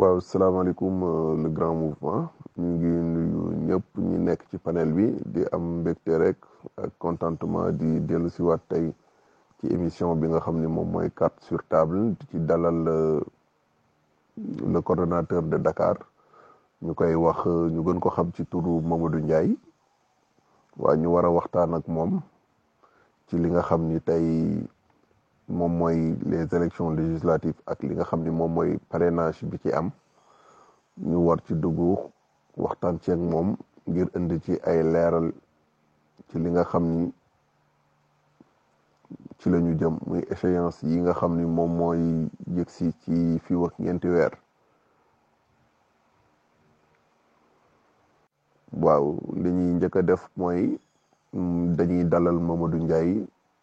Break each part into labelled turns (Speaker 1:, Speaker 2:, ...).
Speaker 1: waaw salaamaaleykum le grand mouvement. Ñu ngi ñëpp ñi nekk ci panel bi di am mbégte rek ak contentement di dellu waat tey ci émission bi nga xam ni moom mooy carte sur table di ci dalal le coordonnateur de Dakar. Ñu koy wax ñu gën ko xam ci turu Mamadou Ndiaye. Waa ñu war a waxtaan ak moom ci li nga xam ni tey moom mooy les élections législatives ak li nga xam ni moom mooy parrainage bi ci am. Ñu war ci dugg waxtaan ci moom ngir indi ci ay leeral ci li nga xam ni ci la ñu jëm muy échéance yi nga xam ni moom mooy yëgsi ci fii ak ñeenti weer. Waaw li ñuy njëkk a def mooy dañuy dalal Mamadou Ndiaye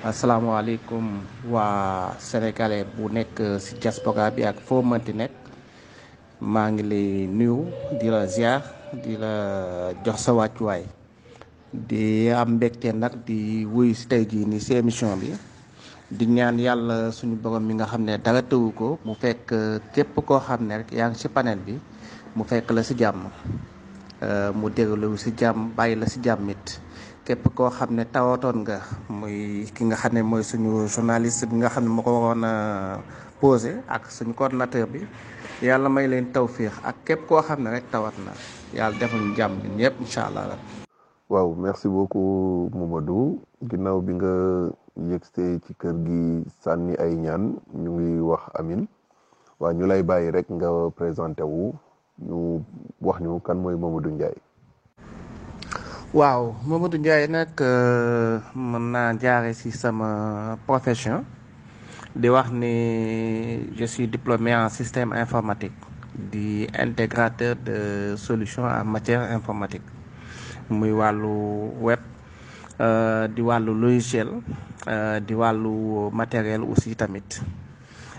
Speaker 2: asalaamaaleykum waa sénégalais bu nekk ci diaspora bi ak foo mënti nekk maa ngi lay nuyu di la ziar di la jox sa wàccuwaay di am mbégte nag di wuyu ci tey jii nii ci émission bi. Di ñaan yàlla suñu borom mi nga xam ne dara tëwu ko mu fekk képp koo xam ne rek yaa ngi panel bi mu fekk la ci jàmm. Mu déglu ci jàmm bàyyi la ci jàmm képp koo xam ne tawatoon nga muy ki nga xam ne mooy suñu journaliste bi nga xam ne moo ko waroon a posé ak suñu coordinateur bi yàlla may leen tawfiix ak képp koo xam ne rek tawat na yàlla defal ñu jàmm ñun ñëpp incha allah.
Speaker 1: waaw merci beaucoup Mamadou ginnaaw bi nga yëgstee ci kër gi sànni ay ñaan ñu ngi wax amin waa ñu lay bàyyi rek nga présenté wu ñu wax ñu kan mooy Mamadou Ndiaye.
Speaker 2: Waaw Mamadou Ndiaye nag mën naa jaare ci sama profession di wax ni je suis diplômé en système informatique di intégrateur de solutions en matière informatique muy wàllu web di wàllu logiciel di wàllu matériel aussi tamit.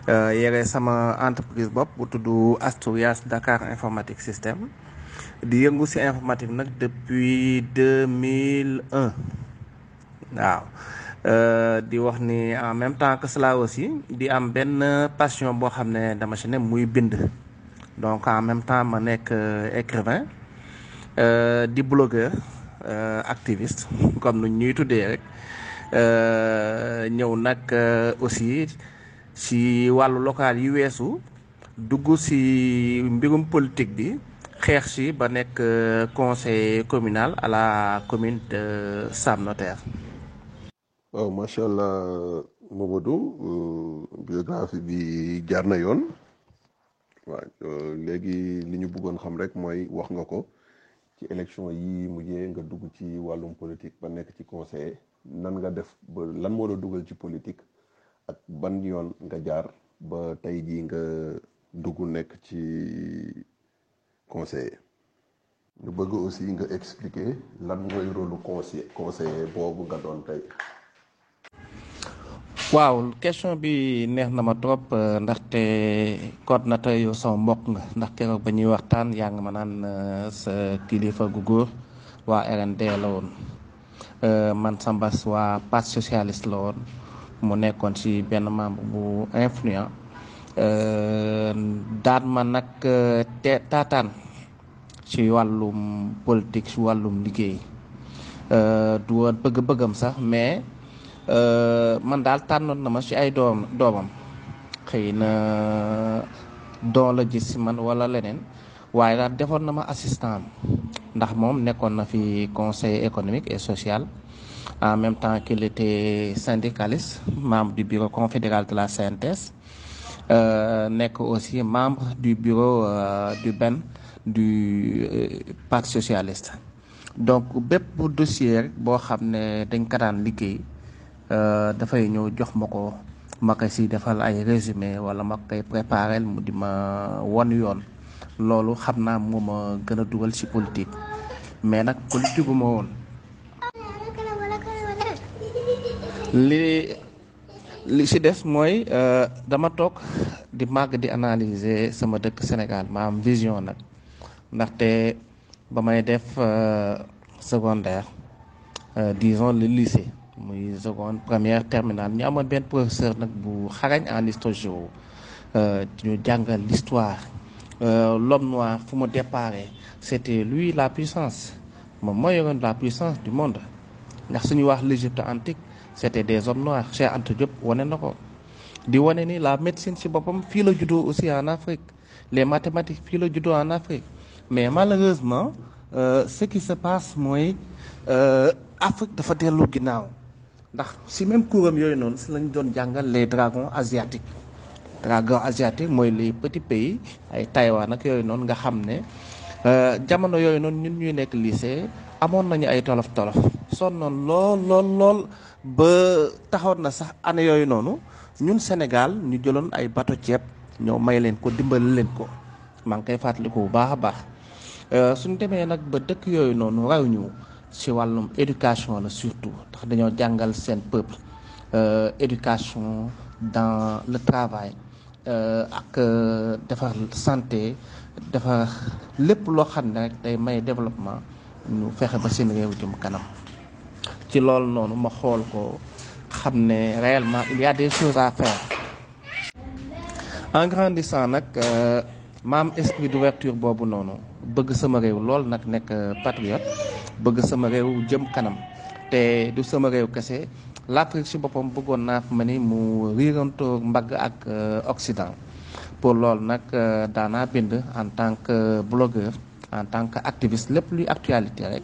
Speaker 2: Yore sama entreprise bopp bu tudd Asturias Dakar informatique système. Di yëngu ci informatique nag depuis deux mille un. Waaw. Di wax ni en même temps que cela aussi di am benn passion boo xam ne dama ci ne muy bind. Donc en même temps ma nekk écrivain di blogueur activiste comme nu ñuy tuddee rek. Ñëw nag aussi ci wàllu local yi weesu dugg ci mbirum politique bi si ba nekk conseil communal à la commune de Sam Notaire.
Speaker 1: waaw macha allah Mamadou biographie bi jaar na yoon waaw léegi li ñu xam rek mooy wax nga ko ci élection yi nga dugg ci politique ba ci conseiller nan la politique ak ban yoon nga jaar ba. Conseiller ñu bëgg aussi nga expliquer lan mooy rôle conseiller conseiller boobu nga doon tey.
Speaker 2: waaw question bi neex na ma trop ndaxte coordinateur yow sama mbokk nga ndax keroog ba ñuy waxtaan yaa ngi ma naan sa kilifa gu góor waa RND la woon. Man Sambas waa parti socialiste la woon. Mu nekkoon ci benn membre bu influent daan ma nag te taataan ci wàllum politique ci wàllum liggéey. Du woon bëgg-bëggam sax mais man daal tànnoon na ma ci ay doom doomam. Xëy na doon la gis ci man walla leneen waaye daal defoon na ma assistant ndax moom nekkoon na fi conseil économique et social en même temps qu'il était syndicaliste membre du bureau confédéral de la CNTS nekk aussi membre du bureau du BEN du parti socialiste. Donc bépp dossier rek boo xam ne dañ ko daan liggéey dafay ñëw jox ma ko ma koy si defal ay résumé wala ma koy préparel mu di ma yoon. Loolu xam naa moo ma gën a dugal ci politique. Mais nag politique gu ma woon. Li li ci des mooy dama toog di màgg di analyser sama dëkk Sénégal ma am vision nag. Ndaxte ba may def secondaire disons le lycée muy seconde première terminale ñu amoon benn professeur nag bu xarañ en histoire géo ñu jàngal l'histoire. L'homme noir fu mu déparé c'était lui la puissance moom moo yoroon la puissance du monde ndax suñu wax l'Égypte antique c'était des hommes noirs. Cheikh Anta Diop wane na ko. Di wane ni la médecine ci boppam fii la juddoo aussi en Afrique. Les mathématiques fii la juddoo en Afrique. Mais malheureusement euh, ce qui se passe mooy Afrique dafa dellu ginnaaw. Ndax si même couram yooyu noonu si lañ doon jàngal les dragons asiatiques. Dragons asiatiques mooy les petits pays ay Taïwan ak yooyu noonu nga xam ne jamono yooyu noonu ñun ñuy nekk lycée amoon nañu ay tolof tolof sonnoon lool lool lool ba taxoon na sax année yooyu noonu ñun Sénégal ñu jëloon ay bato ceeb ñoo may leen ko dimbali leen ko. Maa ngi koy fàttaliku bu baax a baax. Suñ demee nag ba dëkk yooyu noonu raw ñu ci wàllum éducation la surtout ndax dañoo jàngal seen peuple éducation dans le travail ak defar santé defar lépp loo xam ne rek day may développement ñu fexe ba seen réew jëm kanam. Ci loolu noonu ma ne réellement il y a des choses à faire. En grandissant nag ma am esprit d'ouverture boobu noonu bëgg sama réew lool nag nekk patriote bëgg sama réew jëm kanam. Te du sama réew kese l'Afrique ci boppam bëggoon naa ma ni mu riirantoo mbagg ak Occident. Pour loolu nag daanaa bind en tant que blogueur en tant que activiste lépp luy actualité rek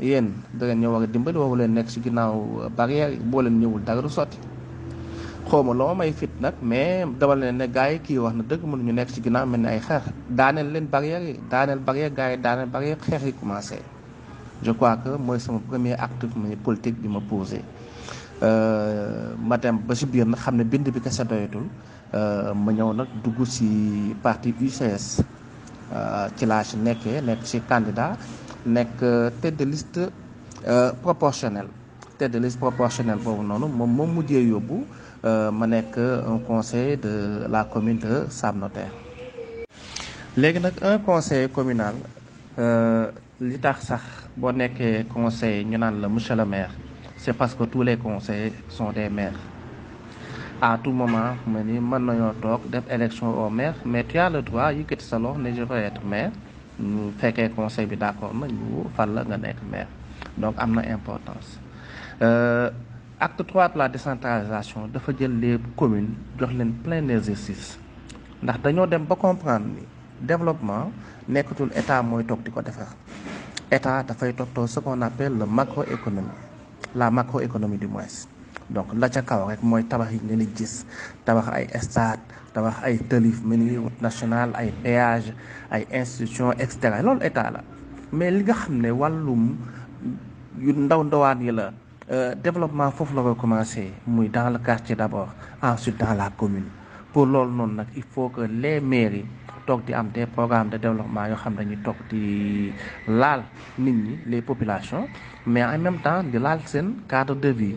Speaker 2: yéen da ngeen ñëw war dimbali woowu leen nekk ci ginnaaw barrière boo leen ñëwul dara du sotti. Xawma loo may fit nag mais dama leen ne gars yi kii wax na dëgg mënuñu nekk ci ginnaaw mel ni ay xeex daaneel leen barrière yi daaneel barrière gars yi daaneel barrière xeex yi commencé. Je crois que mooy sama premier acte politique bi ma posé. Ma dem ba ci biir nag xam ne bind bi kese doyatul. Ma ñëw nag dugg ci parti UCS ci laa ci nekkee nekk ci candidat. Nekk tête de liste proportionnelle. Tête de liste proportionnelle boobu noonu moom moom mujjee yóbbu ma nekk un conseiller de la commune de Sam Notaire. Léegi un conseiller communal li tax sax boo nekkee conseiller ñu naan la monsieur le maire c'est parce que tous les conseillers sont des maires. À tout moment ma ni mën nañoo toog def élection au maire mais tu as le droit yëkkati sa loxo ne je veux être maire ñu fekkee conseil bi d'accord na ñu fal la nga nekk maire. Donc am na importance. Acte trois de la décentralisation dafa jël les communes jox leen plein exercice. Ndax dañoo dem ba comprendre ni développement nekkatul état mooy toog di ko defar. État dafay toppatoo ce qu'on appelle le macroéconomie la macroéconomie du moins donc la ca kaw rek mooy tabax yi ngeen di gis. Tabax ay stade tabax ay tëlif menu route nationale ay péage ay institutions et cetera. Loolu état la. Mais li nga xam ne wàllum yu ndaw ndawaan yi la développement foofu la ko commencé muy dans le quartier d'abord ensuite dans la commune. Pour loolu noonu nag il faut que les mairies toog di am des programmes de développement yoo xam dañuy toog di laal nit ñi les populations mais en même temps di laal seen cadre de vie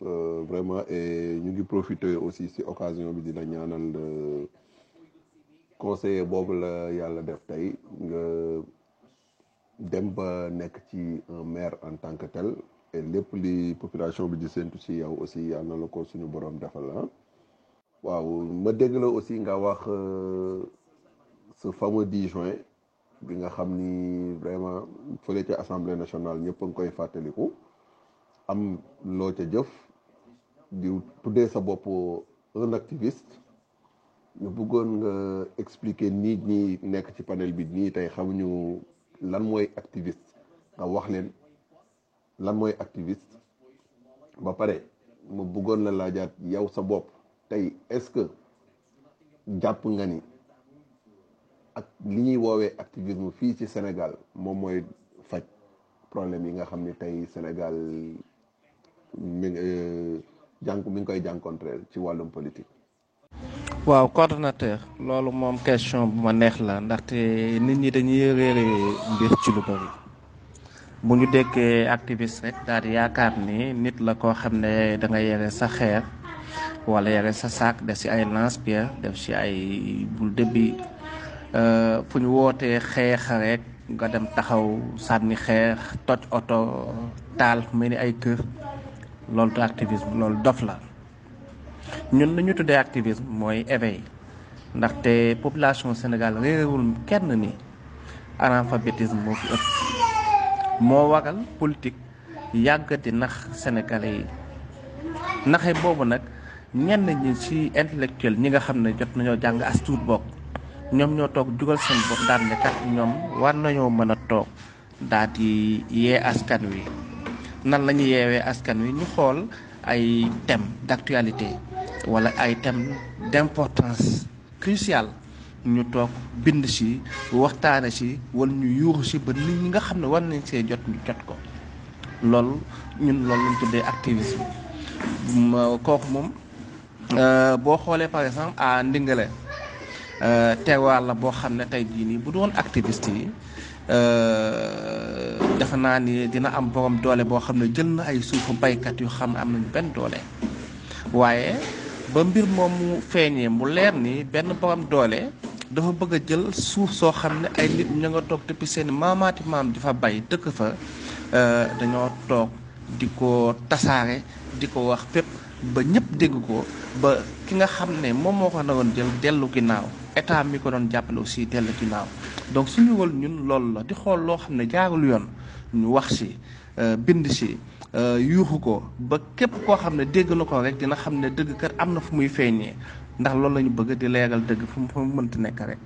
Speaker 1: vraiment et ñu ngi profiter aussi ci occasion bi dina ñaanal conseiller boobu la yàlla def tey nga dem ba nekk ci un maire en tant que tel. Et lépp li population bi di séntu ci yow aussi yàlla na la ko suñu borom defal la waaw ma dégg aussi nga wax ce fameux 10 juin bi nga xam ni vraiment fële ca assemblée nationale ñëpp a koy fàttaliku. Am loo ca jëf? Di tuddee sa bopp un activiste. Ñu bëggoon nga expliquer nit ñi nekk ci panel bi nii tey xamuñu lan mooy activiste. Nga wax leen lan mooy activiste. Ba pare mu bëggoon la laajaat yow sa bopp. Tey est-ce que jàpp nga ni ak li ñuy woowee activisme fii ci Sénégal moom mooy faj problème yi nga xam ni tey Sénégal mi jànk mi ngi koy jànkontreel ci wàllum politique.
Speaker 2: waaw coordonnateur loolu moom question bu ma neex la ndaxte nit ñi dañuy réere mbir ci lu bari bu ñu déggee activiste rek daal yaakaar ni nit la koo xam ne da nga yore sa xeer wala yore sa saak def ci ay lance-pierre def ci ay boule de bille fu ñu wootee xeex rek nga dem taxaw sànni xeex toj oto taal mel ni ay kër loolu du activisme dof la. Ñun lu ñu tuddee activisme mooy éveil. Ndaxte population Sénégal réerewul kenn ni analphabétisme moo fi ëpp. Moo waral politique yàggati nax sénégalais yi. Naxe boobu nag ñenn ñi ci intellectuel ñi nga xam ne jot nañoo jàng as tuut bokk ñoom ñoo toog jugal seen bopp daal ne ñoom war nañoo mën a toog daal di yee askan wi. Nan la ñu yeewee askan wi ñu xool ay thèmes d'actualité wala ay thèmes d'importance cruciale. ñu toog bind ci waxtaane ci wala ñu yuuxu ci ba nit ñi nga xam ne war nañ see jot jot ko. loolu ñun loolu lañ tuddee activisme. Kooku moom boo xoolee par exemple à Ndingale teewaar la boo xam ne tey jii nii bu doon activiste yi defe naa ni dina am borom doole boo xam ne jël na ay suufu baykat yu xam ne am nañu benn doole. Waaye ba mbir moom mu feeñee mu leer ni benn borom doole dafa bëgg jël suuf soo xam ne ay nit ña nga toog depuis seen maamaati maam di fa bay dëkk fa dañoo toog di ko tasaare di ko wax fépp ba ñëpp dégg ko ba ki nga xam ne moom moo ko naroon jël dellu ginnaaw état mi ko doon jàppale aussi dellu ginnaaw. Donc suñu wal ñun loolu la di xool loo xam ne jaarul yoon ñu wax si bind si yuuxu ko ba képp koo xam ne dégg na ko rek dina xam ne dëgg kat am na fu muy feeñee. Ndax loolu la ñu bëgg di leeral dëgg fu mu mënti nekk rek.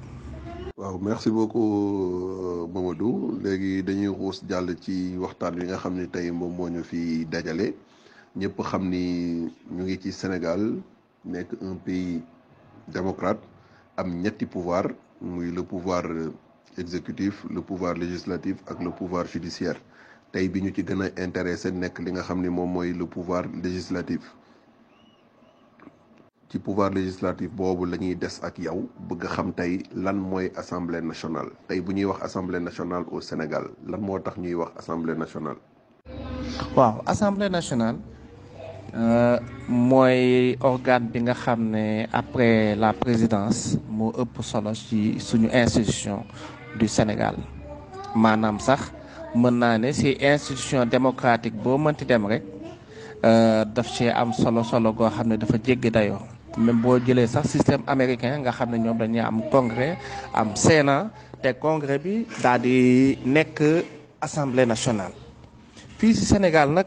Speaker 1: waaw merci beaucoup Mamadou. Léegi dañuy xuus jàll ci waxtaan wi nga xam ne tey moom moo ñu fi dajale. Ñëpp xam ni ñu ngi ci Sénégal. Nekk un pays démocrate am ñetti pouvoir muy le pouvoir exécutif le pouvoir législatif ak le pouvoir judiciaire. Tey bi ci a intéressé nekk li nga xam ni moom le pouvoir législatif. Ci pouvoir législatif boobu la ñuy des ak yow bëgg xam tey lan mooy assemblée nationale. Tey bu ñuy wax assemblée nationale au Sénégal lan moo tax ñuy wax assemblée nationale?
Speaker 2: waaw assemblée nationale mooy organe bi nga après la présidence moo ëpp solo ci institution du Sénégal. Maanaam sax mën naa ne ci institution démocratique boo mënti dem rek daf cee am solo solo goo xam dafa jéggi même sax système américain nga xam ne am congrès am sénat te congrès bi daal di nekk assemblée nationale. Fii ci Sénégal nag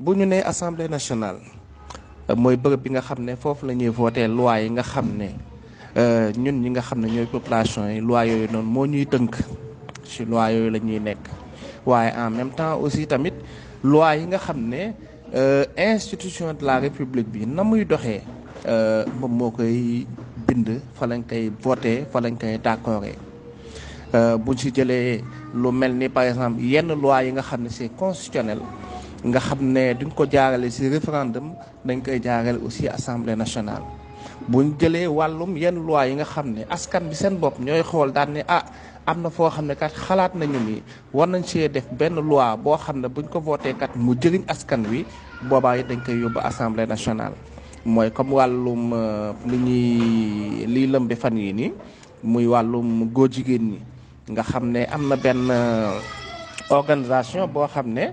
Speaker 2: bu ñu nee assemblée nationale euh, mooy bërëb bi nga xam ne foofu la ñuy voté loi yi nga xam ne euh, ñun ñi nga xam ne ñooy population yi, loi yooyu noonu moo ñuy tënk. Ci loi yooyu la ñuy nekk. Waaye en même temps aussi tamit, loi yi nga xam ne euh, institution de la république bi na muy doxee moom moo koy bind, fa lañ koy voté, fa lañ koy d'accordé buñ si jëlee lu mel ni par exemple yenn loi yi nga xam ne c'est constitutionnel nga xam ne duñ ko jaarale si référendum dañ koy jaarale aussi assemblée nationale. Buñ jëlee wàllum yenn loi yi nga xam ne askan bi seen bopp ñooy xool daan ne ah am na foo xam ne kat xalaat nañu ni war nañ see def benn loi boo xam ne buñ ko voté kat mu jëriñ askan wi boobaa it dañ koy yóbbu assemblée nationale. Mooy comme wàllum li ñuy liy lëmbe fan yi nii muy wàllum góor jigéen ñi. Nga xam ne am na benn organisation boo xam ne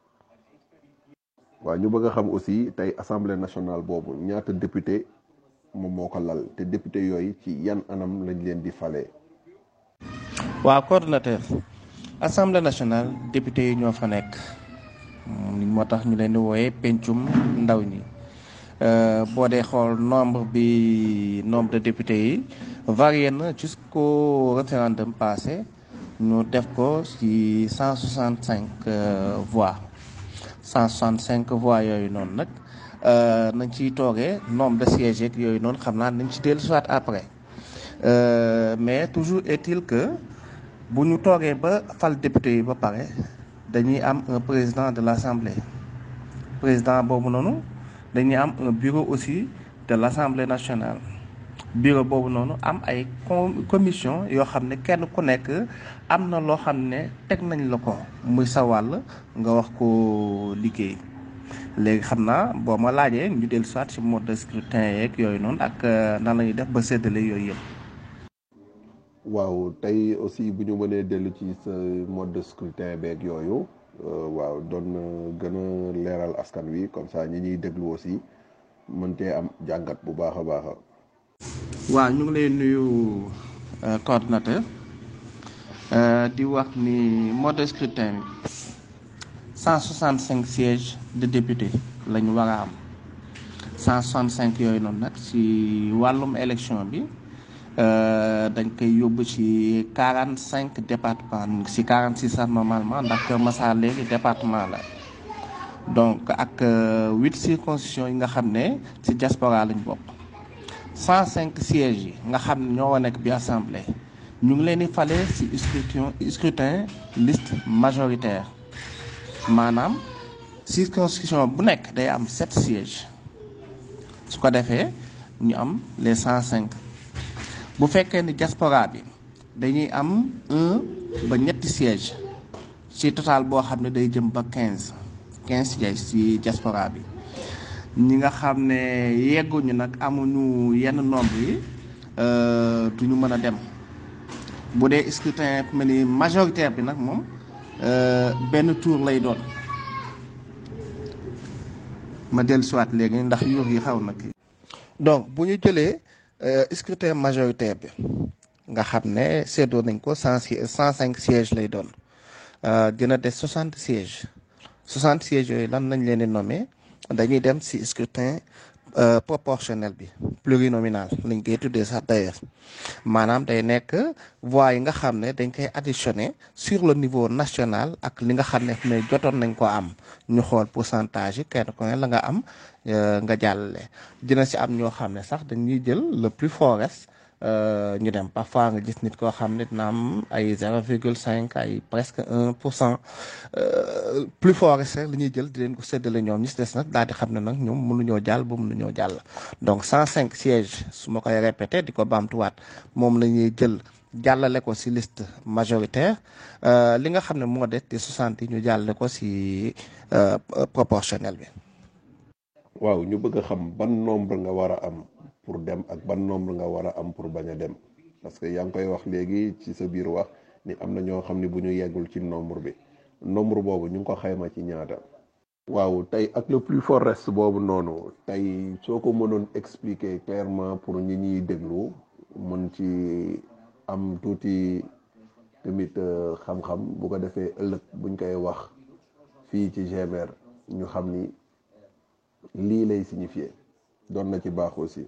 Speaker 1: waaw ñu bëgg a xam aussi tey assemblée nationale boobu ñaata député moom moo ko lal te député yooyu ci yan anam lañ leen di falee.
Speaker 2: waaw coordonnateur assemblée nationale député yi ñoo fa nekk. Moo tax ñu leen di wooyee pencum ndaw ñi. Boo dee xool nombre bi nombre de député yi varié na jusqu'au référendum passé ñu def ko ci cent soixante cinq voix. Cent soixante cinq voix yooyu toogee nombre de sièges yeeg yooyu noonu soit après. Mais toujours est-il que bu ñu toogee député yi ba pare un président de l'assemblée. Président boobu un bureau aussi de l'assemblée nationale bureau boobu noonu am ay commission yoo xam ne kenn ku nekk am na loo xam ne teg nañ la ko muy sa wàll nga wax ko liggéey léegi xam naa boo ma laajee ñu dellu soit ci mode de scrutin yeeg yooyu noonu ak nan la ñuy def ba séddale yooyu yëpp.
Speaker 1: waaw tey aussi bu ñu mënee dellu ci sa mode de scrutin beeg yooyu waaw doon gën a leeral askan wi comme ça ñi ñuy déglu aussi mën cee am jàngat bu baax a baax.
Speaker 2: Waaw ñu ngi lay nuyu coordinateur. Di wax ni mode de scrutin bi cent soixante cinq sièges de député la ñu war a am. cent soixante cinq yooyu noonu nag ci wàllum élection bi. dañ koy yóbbu ci quarante cinq département ci quarante six sax normalement ndax Kër Massar donc ak huit circonscriptions yi nga xam ne diaspora cent cinq sièges yi nga xam ne ñoo nekk bi assemblée ñu ngi leen di scrutin scrutin liste majoritaire. Maanaam circonscription bu nekk day am sept sièges. Su ko defee ñu am les cent cinq. Bu fekkee ni diaspora bi dañuy am un ba ñetti siège ci total boo xam ne day jëm ba quinze. quinze sièges ci diaspora bi ñi nga xam ne yegguñu nag amuñu yenn nombre yi duñu mën a dem. Bu dee scrutin mel ni majoritaire bi nag moom benn tour lay doon. Ma dellusiwaat léegi ndax yuur yi xaw na kii. Donc bu ñu jëlee scrutin majoritaire bi nga xam ne seddoo nañ ko cent cent cinq sièges lay doon. Dina des soixante sièges. soixante sièges yooyu lan lañ leen di nommer? Dañuy dem ci scrutin proportionnel bi plurinominal lañ koy tuddee sax d'ailleurs. Maanaam day nekk voix yi nga xam ne sur le niveau national ak li nga xam ne mais jotoon nañ ko pourcentage yi kenn ku ne la nga am ne le plus fort ñu dem parfois nga ne presque un pour cent. Plus fort rek li ñuy jël di leen ko nag daal donc cent cinq sièges répété liste majoritaire. Li nga xam ne moo des di soixante yi
Speaker 1: nombre nga pour dem ak ban nombre nga war a am pour bañ a dem parce que yaa ngi koy wax léegi ci sa biir wax ni am na ñoo xam ne bu ñu yeggul ci nombre bi nombre boobu ñu ngi ko xayma ci ñaata. waaw tey ak le plus fort reste boobu noonu tey soo ko mënoon expliquer clairement pour ñi ñuy déglu mën ci am tuuti tamit xam-xam bu ko defee ëllëg buñ koy wax fii ci GMR ñu xam ni lii lay signifier doon na ci baax aussi.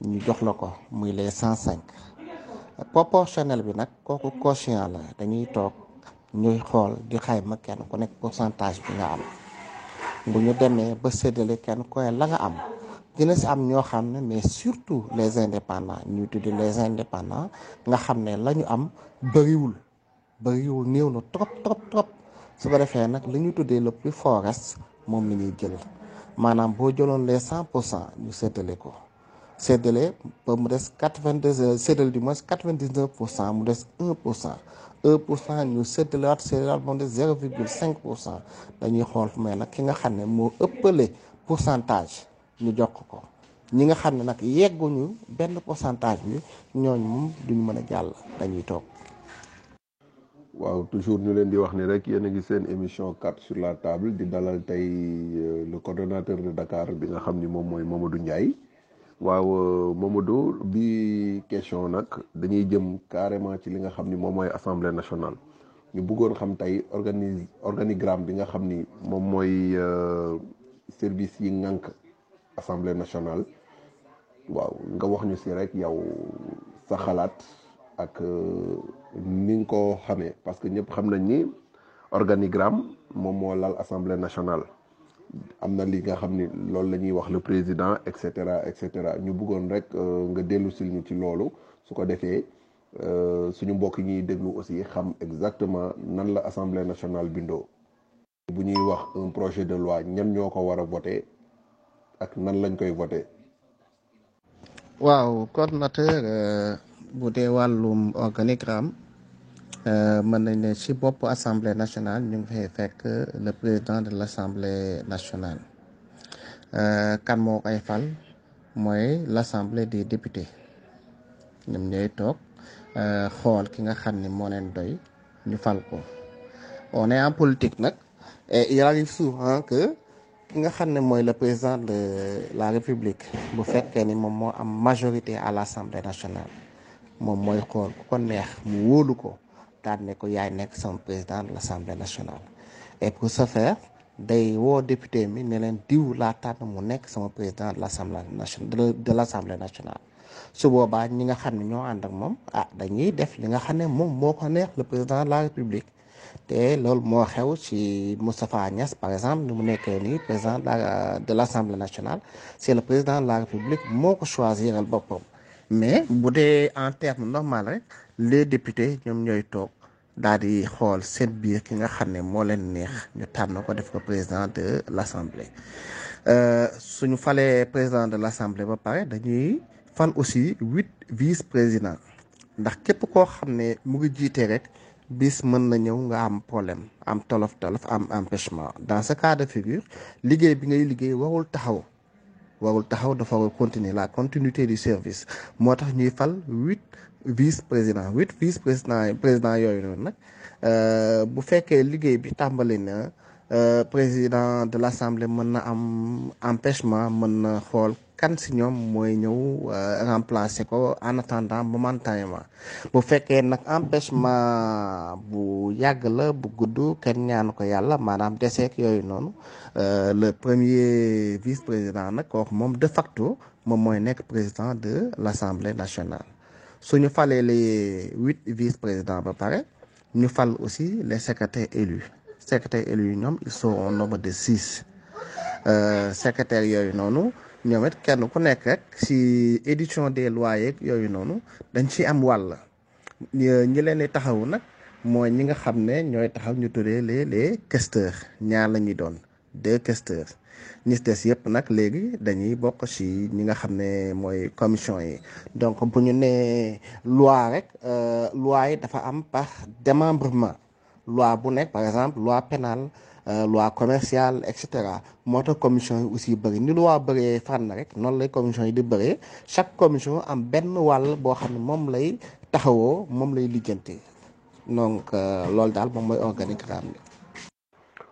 Speaker 1: ñu
Speaker 2: jox la ko muy les cent cinq. Proportionnel bi nag kooku quotient la dañuy toog ñuy xool di xayma kenn ku pourcentage bi nga am. Bu ñu demee ba séddale kenn la nga am dina si mais surtout les indépendants les indépendants nga xam ne la ñu am bëriwul bëriwul néew na trop trop trop. Su ko defee nag le plus fort reste moom la ñuy jël. Les cent pour séddale ba mu des quatre vingt deux séddale du moins quatre vingt dix neuf pour cent mu des un pour cent. un pour cent ñu séddalewaat séddalewaat ba mu des zéro virgule cinq pour cent. Dañuy xool mais nag ki nga xam ne moo ëppale pourcentage ñu jox ko ñi nga xam ne nag yegguñu benn pourcentage bi ñooñu moom duñu mën a jàll dañuy toog.
Speaker 1: waaw toujours ñu leen di wax ni rek yéen a ngi seen émission carte sur la table. Di dalal tey le coordonnateur de Dakar bi nga xam ni moom mooy Mamadou Ndiaye. Waaw Mamadou bi question nag dañuy jëm carrément ci li nga xam ni moom mooy assemblée nationale. Ñu bëggoon xam tey organi organigramme bi nga xam ni moom mooy service yi ngànk assemblée nationale. Waaw nga wax ñu si rek yow sa xalaat ak ni nga ko xamee. Parce que ñëpp xam nañ ni organigramme moom moo lal assemblée nationale. Am na li nga xam ni loolu la ñuy wax le président et cetera et cetera. Ñu bëggoon rek nga dellu sil ñu ci loolu. Su ko defee suñu mbokk yi ñuy déglu aussi xam exactement nan la assemblée nationale bindoo. Bu ñuy wax un projet de loi ñan ñoo ko war a voter ak nan lañ koy voter
Speaker 2: waaw coordonnateur bu dee wàllum organigramme mën nañ ne ci bopp assemblée nationale ñu ngi fay fekk le président de l' assemblée nationale kan moo koy fal? Mooy des députés. Ñoom ñooy fal ko. On est en politique et il arrive souvent que le président de la république bu fekkee ni moom moo am majorité à l' assemblée nationale moom mooy xool ku ne ko yaay président de l' assemblée nationale. Et pour ce faire day woo député ne leen diw laa tànn mu nekk sama président de l' assemblée nationale de l' assemblée nationale. Su le président de la république. Te loolu moo xew par exemple président de l' assemblée nationale. C' le président de la république moo ko choisiral boppam. Mais en normal les députés daal di xool seen biir ki nga neex ñu ko président de l' assemblée suñu falee président de l' assemblée ba aussi huit vice président ndax képp koo xam mu ngi rek bis mën dans ce cas de figure liggéey bi ngay liggéey warul continuer la continuité du service vice président huit vice président président yooyu noonu nag bu fekkee liggéey bi tàmbali na président de l' assemblée mën am empêchement mën na xool kan si ñoom mooy ñëw remplacer ko en attendant momentanément. Bu fekkee nag empêchement bu yàgg la bu gudd kenn ñaanu ko yàlla maanaam deseek yooyu noonu le premier vice président nag kooku de facto moom mooy président de l' assemblée nationale suñu falee les huit vice présidents ba pare ñu aussi les secrétaires élus. Secrétaires élus ils sont au nombre de six. Secrétaires yooyu noonu ñoom it kenn ku nekk rek si édition des lois yeeg yooyu noonu dañ ci am wàll. Ñi leen di taxawu ñi nga ne taxaw ñu les les questeurs. Ñaar la doon deux questeurs ñi des yëpp nag commission donc bu ñu nee loi rek loi yi dafa par démembrement. Loi par exemple loi pénale loi commerciale et cetera. Commission yi aussi bëri. Loi commission yi di bëree. Chaque commission am benn wàll boo xam ne moom lay taxawoo donc loolu daal moom mooy.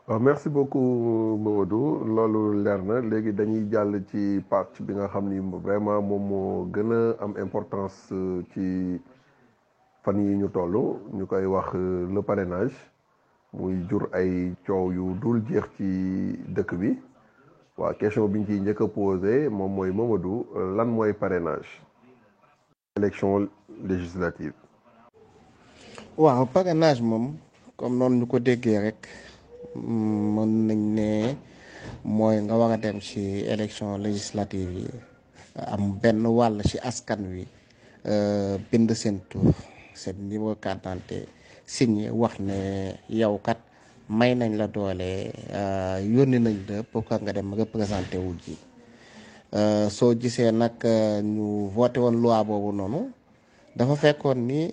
Speaker 1: Waaw merci beaucoup Mamadou. Loolu leer na. Léegi dañuy jàll ci pàcc bi nga xam vraiment moom moo gën am importance ci fan yi ñu toll. Ñu koy wax le parrainage. Muy jur ay coow yu dul jeex ci dëkk bi. Waa question bi ñu ciy njëkk a posé moom mooy lan mooy parrainage? Élection législative.
Speaker 2: Waaw parrainage moom comme noonu ñu ko déggee rek mën nañ ne mooy nga war a dem ci élection législative yi am benn wàll ci askan wi bind seen tur seen numéro carte d'identité signé wax ne yow kat may nañ la doole yónni nañ la pour que nga dem représenté wu ji. Soo gisee nag ñu voté woon loi boobu noonu dafa fekkoon ni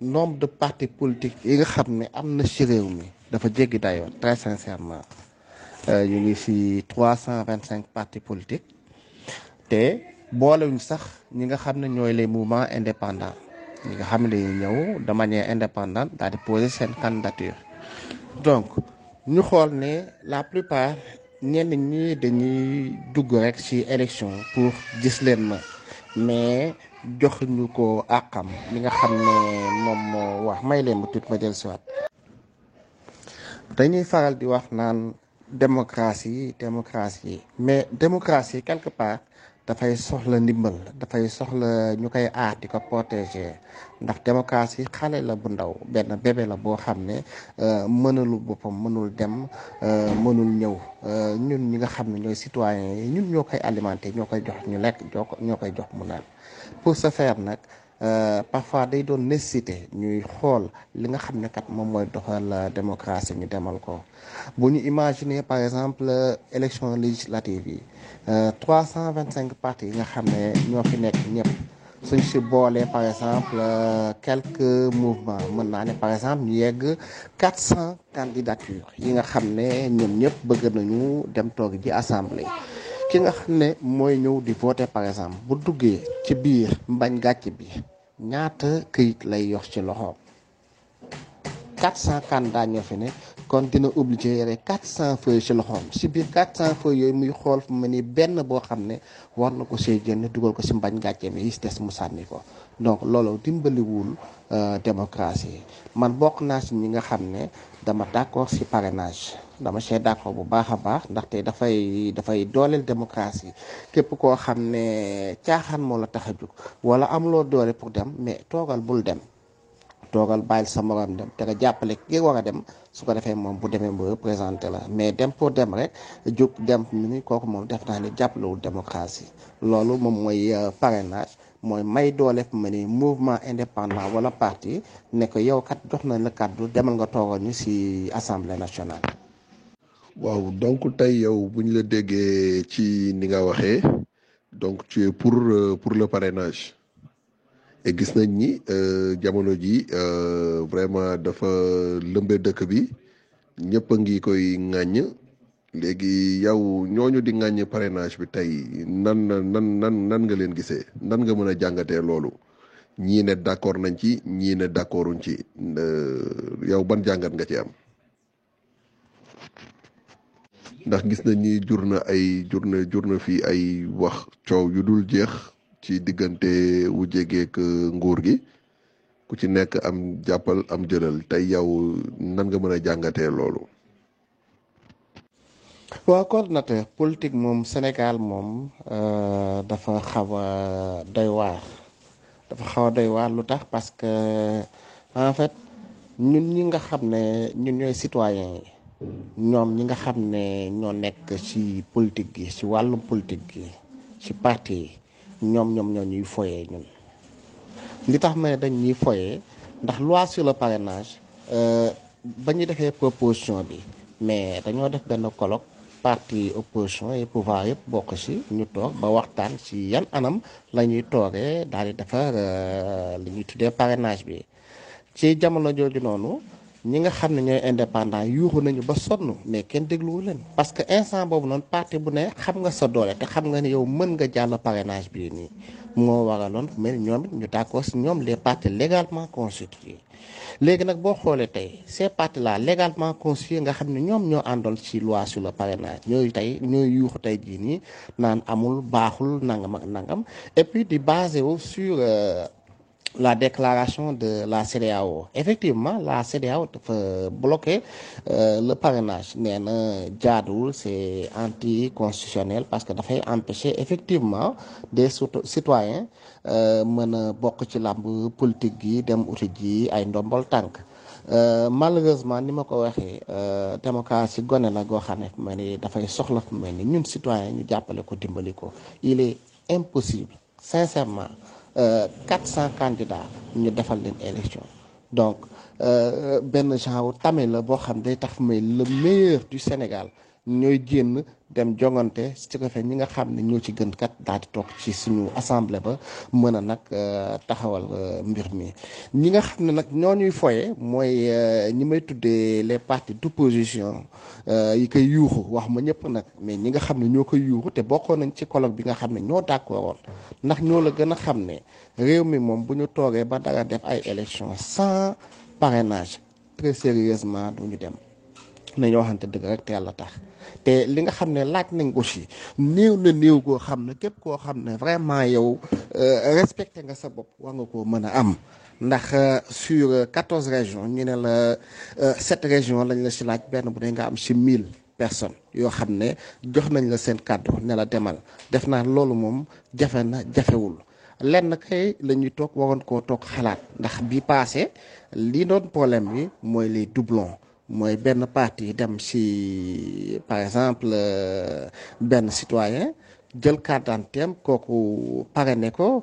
Speaker 2: nombre de partis politiques yi nga xam ne am na ci réew mi très sincèrement. Ñu ngi ci trois cent vingt cinq partis politiques. Te boolewuñ sax ñi nga xam ne ñooy les mouvements indépendants. Ñi nga de manière indépendante poser candidature. Donc ñu xool ne la plupart ñenn ñi pour gis mais jox ñu ko àqam. Li nga xam dañuy faral di wax naan démocratie démocratie. Mais démocratie quelque part dafay soxla ndimbal dafay soxla ñu koy aar di ko protéger. Ndax démocratie xale la bu ndaw benn bébé la boo xam ne mënalu boppam mënul dem mënul ñëw. Ñun ñi nga xam ne ñooy citoyens yi ñun ñoo koy alimenter ñoo koy jox ñu lekk ñoo koy jox mu naan. Pour ce faire nag parfois day doon nécessité ñuy xool li nga xam ne kat moom mooy doxal démocratie ñu demal ko. Bu ñu imaginer par exemple élection législative yi trois cent vingt cinq partis yi nga xam ne ñoo fi nekk ñëpp suñ si boolee par exemple quelques mouvements mën naa ne par exemple ñu yegg quatre cent candidatures yi nga xam ne ñoom ñëpp bëgg nañu dem toog ji assemblée ki nga xam ne mooy ñëw di voter par exemple bu duggee ci biir mbañ gàcc bi ñaata këyit lay yox ci loxoom? 400 candidats ñoo fi ne kon dina obligé yore 400 feuilles ci loxoom. Si biir 400 feuilles yooyu muy xool fu mu ni benn boo xam ne war na ko see génne dugal ko si mbañ gàcce bi yi des mu sànni ko. Donc loolu dimbaliwul démocratie man bokk naa si ñi nga xam ne dama d'accord si parrainage. Dama see d'accord bu baax a baax ndaxte dafay dafay dooleel démocratie. Képp koo xam ne caaxaan moo la tax a jóg wala am loo doole pour dem mais toogal bul dem. Toogal bàyyil sa morom dem te nga jàppale ki war a dem su ko defee moom bu demee mu représenté la. Mais dem pour dem rek jóg dem ni kooku moom def naa ne jàppalewul démocratie. Loolu moom mooy parrainage mooy may doole fu mouvement indépendant wala parti ne ko yow kat jox na la kàddu demal nga toogal ñu ci assemblée nationale.
Speaker 1: Waaw donc tey yow bu ñu la déggee ci ni nga waxee donc tu es pour pour le parrainage. et gis nañ ni jamono ji vraiment dafa lëmbe dëkk bi ñëpp a ngi koy ŋàññ. Léegi yow ñooñu di ŋàññ parrainage bi tey nan nan nan nga leen gisee? Nan nga mën a jàngatee loolu? Ñii ne d'accord nañ ci ñii ne d'accorduñ ci. Yow ban jàngat nga ci am? Ndax gis nañ ni jur na ay jur na jur na fii ay wax coow yu dul jeex ci diggante wu jegeek nguur gi. Ku ci nekk am jàppal am jëlal. Tey yow nan nga mën a jàngatee loolu.
Speaker 2: waaw coordinateur politique moom Sénégal moom dafa xaw a doy waar. Dafa xaw a doy waar lu tax? Parce que en fait ñun ñi nga xam ne ñun ñooy citoyen yi. Ñoom ñi nga xam ne ñoo nekk ci politique gi ci wàllum politique gi ci parti ñoom ñoom ñoo ñuy foyee ñun. Li tax ma ne dañ ñuy foyee ndax loi sur le parrainage ba ñu defee proposition bi mais dañoo def benn colloque parti opposition et pouvoir yëpp bokk ci ñu toog ba waxtaan ci yan anam la ñuy toogee daal di defar li ñuy tuddee parrainage bi. Ci jamono jooju noonu ñi nga xam ne ñooy indépendant yuuxu nañu ba sonn mais kenn dégluwu leen parce que instant boobu noonu parti bu ne xam nga sa doole te xam nga ne yow mën nga jàll parrainage bii nii moo waraloon mel ñoom it ñu d'accord si ñoom les partis légalement constitués. Léegi nag boo xoolee tey ces partis là légalement constitués nga xam ne ñoom ñoo àndoon ci loi sur le parrainage ñooy tey ñooy yuuxu tey jii nii naan amul baaxul nangam ak nangam et puis di basé wu sur la déclaration de la CEDEAO effectivement la CEDEAO dafa bloqué le parrainage. Nee na c'est anticonstitutionnel parce que dafay empêcher effectivement des citoyens mën a bokk ci làmb politique gi dem tànk. Malheureusement ni ma ko waxee démocratie gone la goo xam ne fu mel ni dafay soxla fu mel ni ñun citoyen ñu ko ko. Il est impossible sincèrement quatre cent candidats ñu defal leen élection. Donc benn genre tame la boo xam day tax le meilleur du Sénégal ñooy génn dem jongante ci ko fe ñi nga xam ne ñoo ci gën kat daal toog ci suñu assemblée ba mën a nag taxawal mbir mi. Ñi nga xam ne nag ñoo foye mooy ñi may tuddee les partis d'opposition yi koy yuuxu wax ma ñëpp nag mais ñi nga xam ne ñoo koy yuuxu te bokkoon nañ ci colloque bi nga xam ne ñoo d'accord woon. Ndax ñoo la gën a xam ne réew mi moom bu ñu toogee ba dara def ay élections sans parrainage très sérieusement du ñu dem. Nañu waxante dëgg rek te yàlla tax te li nga xam ne laaj nañ ko si néew na néew goo xam ne képp koo xam ne vraiment yow respecté nga sa bopp war nga koo mën a am. Ndax sur quatorze régions ñu ne la sept régions lañ la si laaj benn bu dee nga am si mille personnes yoo xam ne jox nañ la seen kàddu ne la demal. Def naa loolu moom jafe na jafewul. Lenn kay la ñuy toog waroon koo toog xalaat. Ndax bi passé lii doon problème bi mooy les doublons. Mooy benn parti dem ci par exemple benn citoyen jël carte d'identité kooku parrainé ko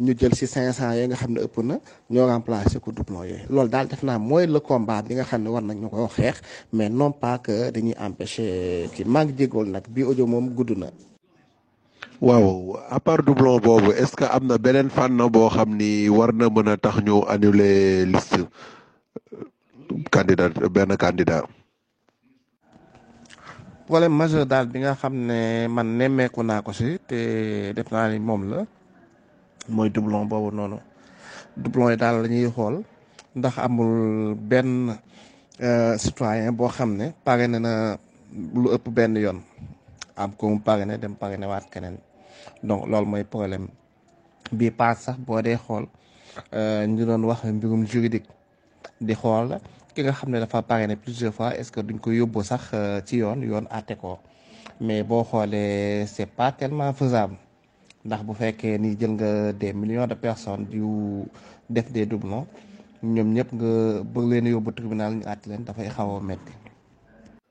Speaker 2: ñu jël si 500 yooyu nga xam ne ëpp na ñoo remplacer ko doublon yooyu loolu daal def naa mooy le combat bi nga xam ne war nañ ñu ko xeex mais non pas que dañuy empêcher kii maa ngi jégool nag bii audio moom gudd na.
Speaker 1: waaw à part doublon boobu est-ce que am na beneen fànn boo xam ni war na mën a tax ñu annuler liste candidat benn candidat.
Speaker 2: problème majeur daal bi nga xam ne man nemmeeku naa ko si te def naa ni moom la mooy doublon boobu doublon benn citoyen parrainé na parrainé donc loolu mooy problème paas sax xool ñu doon juridique di ki nga xam ne dafa parrainé plusieurs fois est-ce que duñ ko sax ci yoon yoon mais c'est pas tellement faisable ndax bu fekkee ni jël nga des millions de personnes yu def des doublons ñoom ñëpp nga bëgg leen yóbbu tribunal ñu àtte leen dafay xaw a metti.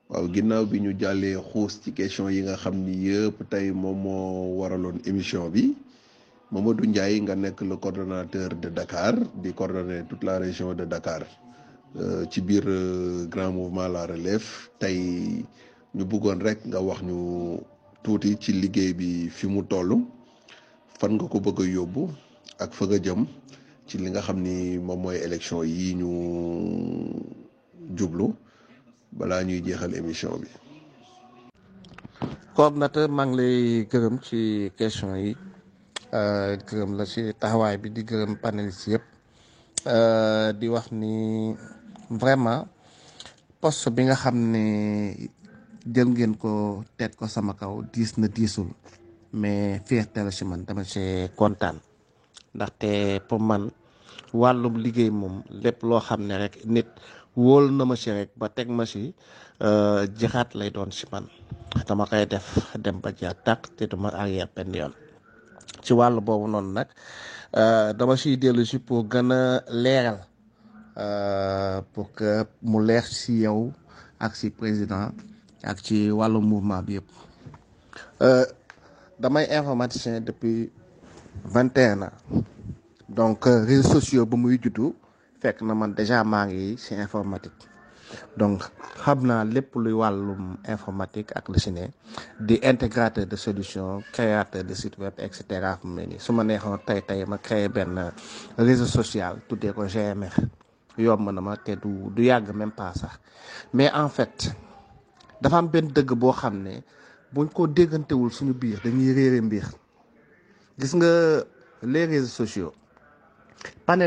Speaker 1: Waaw ginnaaw bi ñu jàllee xuus ci question yi nga xam ni yëpp tey moom moo waraloon émission bi Mamadou Ndiaye nga nekk le coordonnateur de Dakar di coordonner toute la région de Dakar ci biir grand mouvement la relève. Tey ñu bëggoon rek nga wax ñu tuuti ci liggéey bi fi mu toll. Fan nga ko bëgg a yóbbu ak fa nga jëm ci li nga xam ni moom mooy élection yi ñu jublu balaa ñuy jeexal émission bi.
Speaker 2: coordonnateur maa ngi lay gërëm ci question yi. Gërëm la ci taxawaay bi di gërëm panélistes yëpp. Di wax ni vraiment poste bi nga xam ne jël ngeen ko teg ko sama kaw diis na diisul. Mais fierté la ci man dama ci kontaan ndaxte pour man wàllum liggéey moom lépp loo xam rek nit wóol na ma ci rek ba teg ma jixaat lay doon man. Dama def dem ba jeex tàkk te duma arrière benn yoon. Ci wàll boobu noonu nag dama ciy dellu si pour gën a leeral pour que mu leer ci yow ak président ak ci mouvement bi damay informaticien depuis vingt et un ans. Donc réseaux sociaux ba muy juddu fekk na man déjà maa ngi ci informatique. Donc xam naa lépp luy wàllum informatique ak lu si ne di intégrateur de solution créateur de site web et cetera fu mu ne nii. Su ma neexoon tey tey ma créé benn réseau social tuddee ko GMR yomb na ma te du du yàgg même pas sax. Mais en fait dafa am benn dëgg boo xam ne buñ ko déggantewul suñu biir les réseaux sociaux par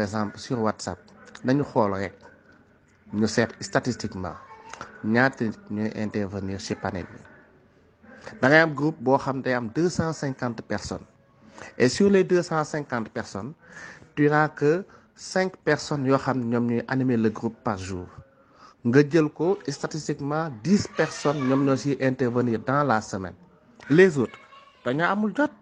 Speaker 2: exemple sur WhatsApp statistiquement intervenir ci panel bi. Groupe boo xam day personnes et sur les deux cent cinquante personnes tu que cinq personnes yoo xam le groupe par jour nga jël ko statistiquement dix personnes ñoom ñoo ciy intervenir dans la semaine. Les autres dañoo amul jot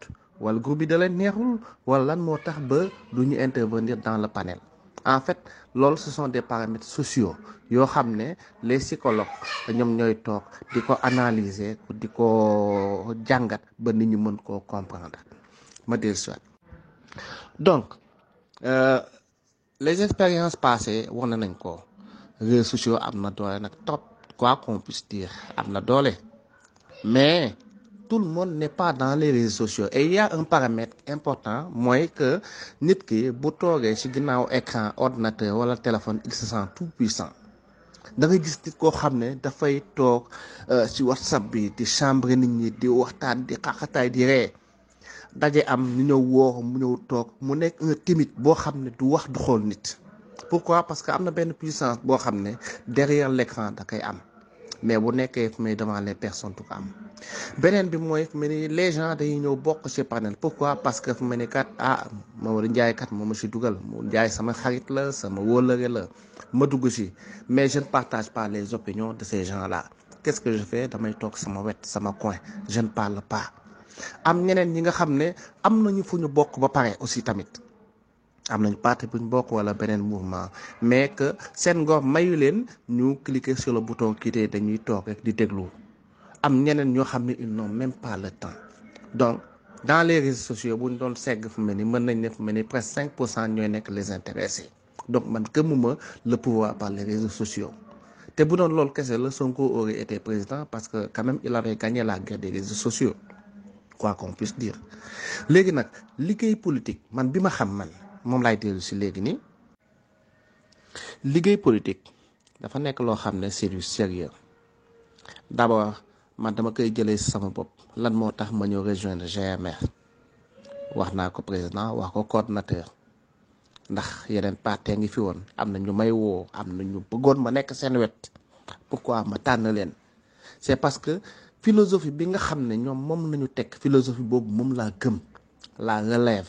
Speaker 2: wala groupe bi da leen neexul wala lan moo tax ba du ñu intervenir dans le panel. En fait loolu ce sont des paramètres sociaux yoo xam ne les psychologues ñoom ñooy toog di ko analyser di ko jàngat ba nit ñi mën koo comprendre. Ma dellu si donc euh, les expériences passées wane nañ ko. Réseaux sociaux am na doole nag quoi qu'on puisse dire am doole. Mais tout le monde n'est pas dans les réseaux sociaux. Et il y a un paramètre important mooy que nit ki bu toogee ci ginnaaw écran ordinateur wala téléphone il se sent tout puissant. Da nga gis nit koo xam ne dafay toog ci whatsapp bi di chambre nit ñi di waxtaan di xaxataay di ree. Daje am ñu mu mu nekk un timide boo xam ne du wax du pourquoi? Parce que am na puissance boo xam ne derrière l'écran da koy am. Mais bu nekkee fu may devant les personnes du ko am. Beneen bi mooy fu les gens dañuy ñëw bokk ci panel. Pourquoi? Parce que fu mel ni kat ah Mamadou Ndiaye kat moo ma ci dugal. Mu Ndiaye sama xarit la sama wóolare la. Ma dugg ci. Mais je ne partage pas les opinions de ces gens là qu'est-ce que je fais? Damay toog sama wet sama coin. Je ne parle pas. Am ñeneen ñi nga xam ne am nañu fu ñu bokk ba pare aussi tamit am nañu parti bu ñu bokk wala beneen mouvement. Mais que seen ngor mayu leen ñu cliquer sur le bouton quitter dañuy toog rek di déglu. Am ñeneen ñoo xam ne ils n'ont même pas le temps. Donc dans les réseaux sociaux bu ñu doon segg fu mel ni mën nañ ne fu mel ni presque 5 pour cent ñooy nekk les intéressés. Donc man gëmuma le pouvoir par les réseaux sociaux. Te bu doon loolu kese la Sonko aurait été président parce que quand même il avait gagné la guerre des réseaux sociaux. Quoi qu'on puisse dire. Léegi nag liggéey politique man bi ma xam man moom dellu si politique dafa nekk loo xam ne du sérieux. D'abord man dama koy jëlee sama bopp. Lan rejoindre GMR wax naa ko président wax ko ndax yeneen parti ngi fi woon. Am na ñu may woo am na ñu bëggoon ma pourquoi ma tànn c'est parce que philosophie bi nga xam ne ñoom moom teg philosophie boobu moom laa gëm la relève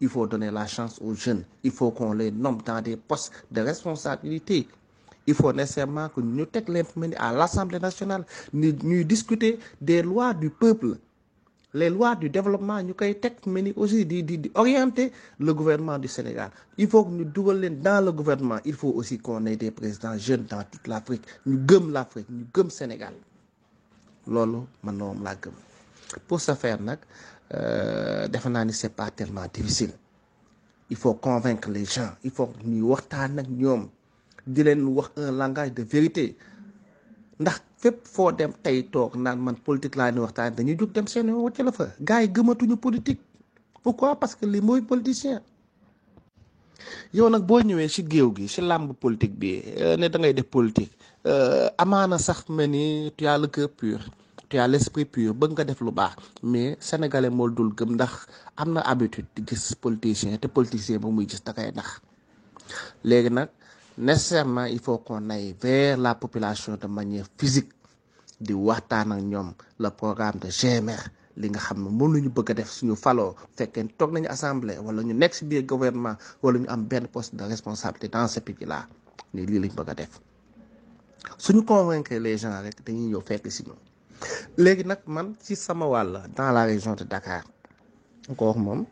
Speaker 2: il faut donner la chance aux jeunes. Il faut qu'on les nomme dans des postes de responsabilité. Il faut nécessairement que ñu teg leen à l'Assemblée nationale ñuy discuter des lois du peuple les lois du développement ñu koy aussi di le gouvernement du Sénégal. Il faut que ñu dugal leen dans le gouvernement. Il faut aussi qu'on ait des présidents jeunes dans toute l'Afrique. Ñu gëm l'Afrique ñu gëm Sénégal. Pour ce faire nag defe ni c'est pas tellement difficile. Il faut convaincre les gens. Il faut ñuy waxtaan ak ñoom. Di leen wax un langage de vérité fépp foo dem tey toog naan man politique laa ni waxtaan dañuy jóg dem seen wacca la fa. Gars yi gëmatuñu politique. Pourquoi? Parce que li mooy politicien. Yow nag boo ñëwee ci géew gi ci làmb politique bi ne da ngay def politique amaana sax mel ni tu as le cœur pur l'esprit pur bëgg nga def lu baax. Mais sénégalais moo dul gëm ndax am na habitude gis politicien te politicien ba muy gis da koy nax. Nag nécessairement il faut qu'on aille vers la population de manière physique di waxtaan le programme de GMR li nga xam ne moom ñu bëgg a def suñu faloo. Fekkee toog gouvernement wala ñu poste de responsabilité dans ce pays là ni lii lañ bëgg a les gens rek dañuy ñëw fekk si dans la région de Dakar wax moom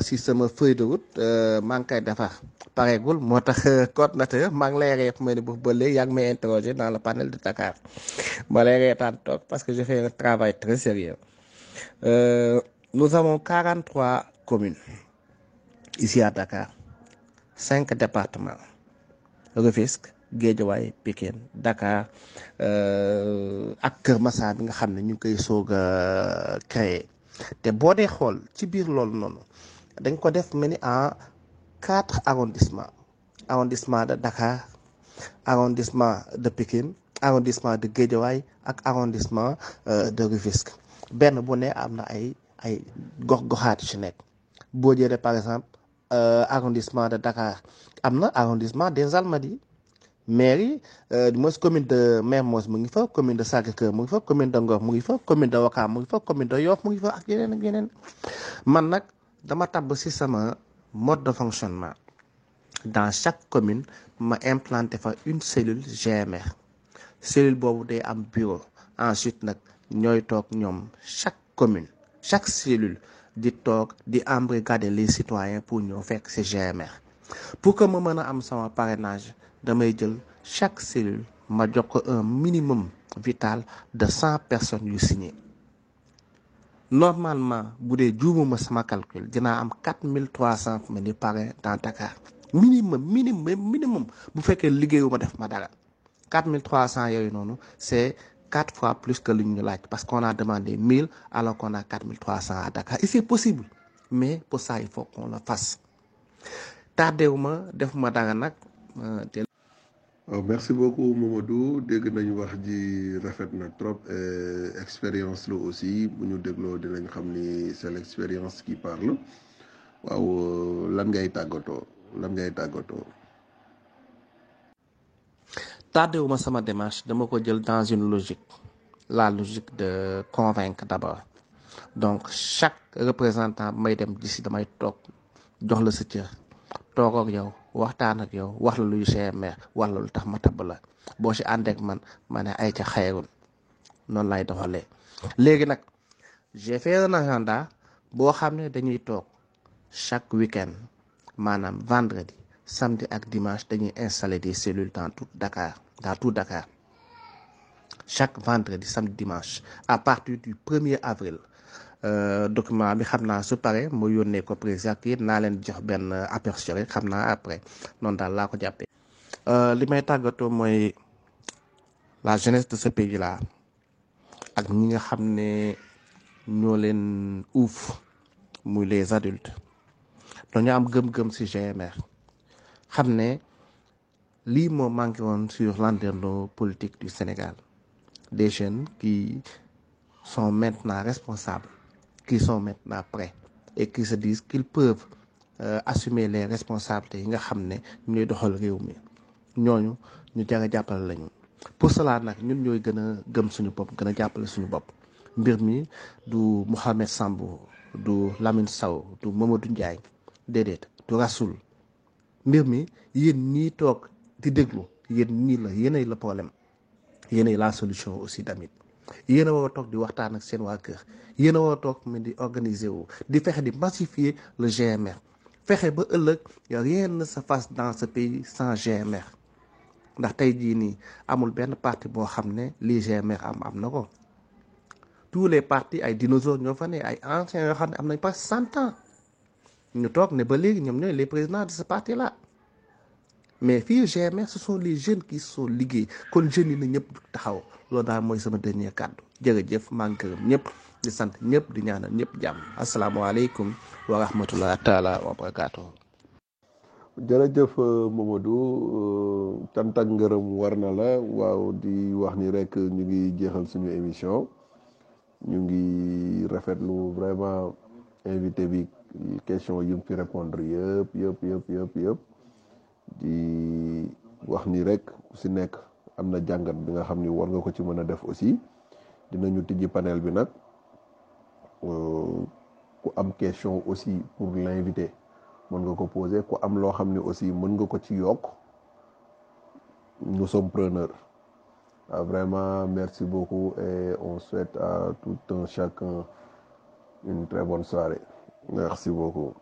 Speaker 2: si sama feuille de route maa koy defar pareegul moo tax coordinateur maa ngi lay reet ma ne boobu ba léegi yaa ngi may interroger dans le panel de Dakar. Ma lay reetaan toog parce que je fais un travail très sérieux. Euh, nous avons 43 communes ici à Dakar cinq départements. Rufisque Guédiawaye Pikine Dakar ak Kër Massar bi nga xam ne ñu ngi koy soog a créer. Te boo dee xool ci biir loolu noonu dañ ko def mel ni en quatre arrondissements. Arrondissement de Dakar arrondissement de Pikine arrondissement de Guédiawaye ak arrondissement de Rufisque. Benn bu ne am na ay ay par exemple arrondissement de Dakar arrondissement des Almadies. Mairie du moins commune de Mermoz mu commune de Sacré-Cœur commune de Ngor commune de Ouakam mu commune de Yoff mu ngi fa ak yeneen ak yeneen. Dama mode de fonctionnement. Dans chaque commune ma implanté une cellule GMR cellule boobu day am bureau. Ensuite nag ñooy toog ñoom chaque commune chaque cellule di toog di les citoyens pour ñëw fekk ci GMR pour que ma mën a am sama parrainage damay jël chaque cellule ma jox ko un minimum vital de cent personnes yu signé normalement bu dee juumuma sama calcul dinaa am quatre mille trois cent ma ni parrain dans Dakar. Minimum minimum minimum. Bu fekkee liggéeyuma def ma dara. quatre mille trois cent yooyu noonu c'est quatre fois plus que lu ñu laaj parce qu'on a demandé mille alors qu'on a quatre mille trois cent à Dakar. Et c'est possible mais pour ça il faut qu'on le fasse. Tardewuma defuma dara nag
Speaker 1: waaw merci beaucoup Mamadou. Dégg nañu wax ji rafet na trop expérience la aussi. Bu ñu dégloo dinañ xam ni c'est l'expérience qui parle. Waaw lan ngay tàggatoo? Lan ngay tàggatoo?
Speaker 2: Tardewuma sama démarche. Dama ko jël dans une logique. La logique de convaincre d'abord. Donc chaque représentant may dem d'ici damay toog jox la sa toog ak un agenda boo xam ne dañuy chaque week-end vendredi samedi ak dimanche dañuy installer des cellules dans tout Dakar dans tout Dakar. Chaque vendredi samedi dimanche à partir du 1er avril document bi xam naa su pare mu yónnee ko président kii naa leen jox benn aperçu rek xam après noonu daal laa ko jàppee. li may tàggatoo mooy la jeunesse de ce pays là ak ñi nga xam ne ñoo leen uuf les adultes. Dañu am gëm-gëm ci GMR xam ne lii moo manqué woon sur landerneau politique du Sénégal. Des jeunes qui sont maintenant responsables qui sont maintenant prêts et qui se disent qu'ils peuvent euh, assumer les responsabilités nga doxal réew mi. Ñu pour cela nag ñun ñooy gën gëm suñu bopp gën a jàppale suñu mbir mi du Sambou du Lamine Sow du Mamadou du Rasoul. Mbir mi yéen ñii toog di déglu yéen ñii la yéenay la problème. La solution aussi yéen a war a toog di waxtaan ak seen waa kër. Yéen a war a toog mais massifier le GMR rien ne se fasse dans ce pays sans GMR ndax tey jii nii amul benn parti boo xam GMR am am tous les partis ay dinosaures ñoo anciens yoo xam ne am pas cent ans. Ñu toog ne ba léegi les présidents de ce parti là mais fii GMR ce sont les jeunes qui sont liggéey. Kon jeunes yi na ñëpp taxaw. Loolu daal mooy sama dernier kàddu. Jërëjëf maa ngi gërëm ñëpp di sant ñëpp di ñaanal ñëpp jàmm. Asalaamaaleykum wa rahmatulah taala wa barakaatu.
Speaker 1: jërëjëf Mamadou. Cant ak ngërëm war na la. Waaw di wax ni rek ñu ngi jeexal suñu émission. Ñu ngi rafetlu vraiment invité bi question yi mu fi répondre yëpp yëpp yëpp yëpp. Di wax ni rek ku si nekk am na jàngat bi nga xam ni war nga ko ci mën a def aussi. Dinañu panel bi nag ku am question aussi pour l'invité mën nga ko poser. Ku am loo xam ne aussi mën nga ko nous sommes preneurs. Ah, vraiment merci beaucoup et on souhaite à tout un chacun une très bonne soirée. Merci beaucoup